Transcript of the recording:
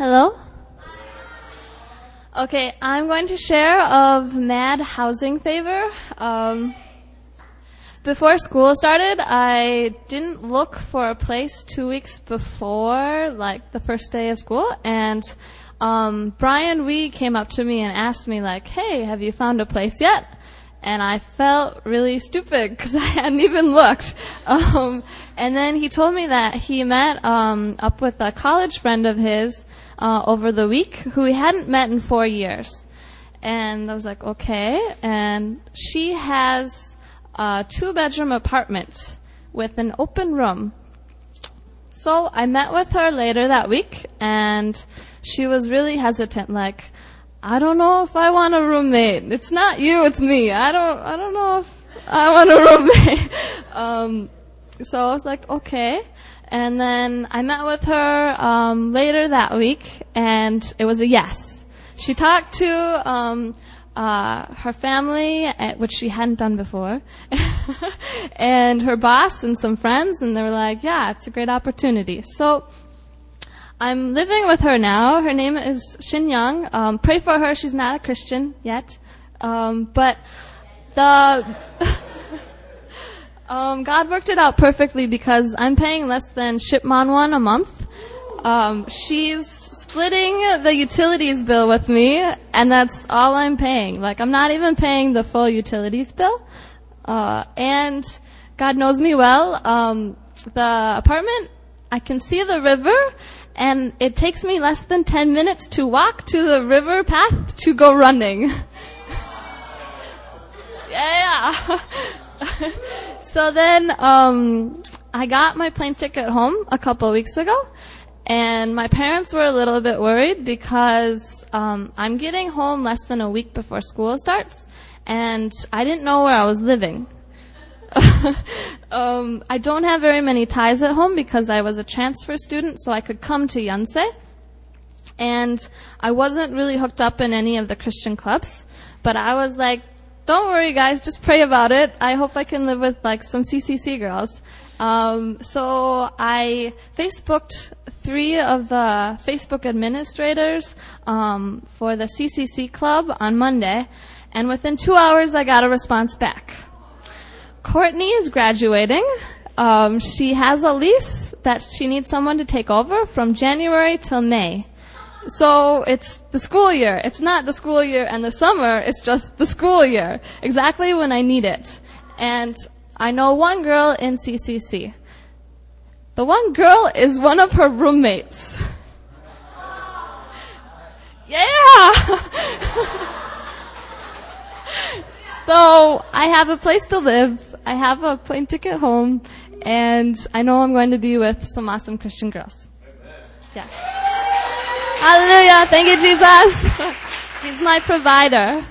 Hello? Okay, I'm going to share of mad housing favor. Um, before school started, I didn't look for a place two weeks before, like the first day of school, and um, Brian Wee came up to me and asked me, like, "Hey, have you found a place yet?" And I felt really stupid because I hadn't even looked. Um, and then he told me that he met um, up with a college friend of his uh, over the week who he hadn't met in four years. And I was like, okay. And she has a two bedroom apartment with an open room. So I met with her later that week and she was really hesitant, like, I don't know if I want a roommate. It's not you, it's me. I don't, I don't know if I want a roommate. um, so I was like, okay. And then I met with her um, later that week, and it was a yes. She talked to um, uh, her family, uh, which she hadn't done before, and her boss and some friends, and they were like, "Yeah, it's a great opportunity." So I'm living with her now. Her name is Shin Young. Um, pray for her. She's not a Christian yet, um, but the Um, God worked it out perfectly because I'm paying less than Shipman Shipmon a month. Um, she's splitting the utilities bill with me, and that's all I'm paying. Like, I'm not even paying the full utilities bill. Uh, and God knows me well. Um, the apartment, I can see the river, and it takes me less than 10 minutes to walk to the river path to go running. yeah. so then um, I got my plane ticket home a couple weeks ago, and my parents were a little bit worried because um, I'm getting home less than a week before school starts, and I didn't know where I was living. um, I don't have very many ties at home because I was a transfer student, so I could come to Yonsei. And I wasn't really hooked up in any of the Christian clubs, but I was like, don't worry, guys. Just pray about it. I hope I can live with like some CCC girls. Um, so I Facebooked three of the Facebook administrators um, for the CCC club on Monday, and within two hours, I got a response back. Courtney is graduating. Um, she has a lease that she needs someone to take over from January till May. So it's the school year. It's not the school year and the summer, it's just the school year. Exactly when I need it. And I know one girl in CCC. The one girl is one of her roommates. Yeah! I have a place to live. I have a plane ticket home. And I know I'm going to be with some awesome Christian girls. Yes. Hallelujah. Thank you, Jesus. He's my provider.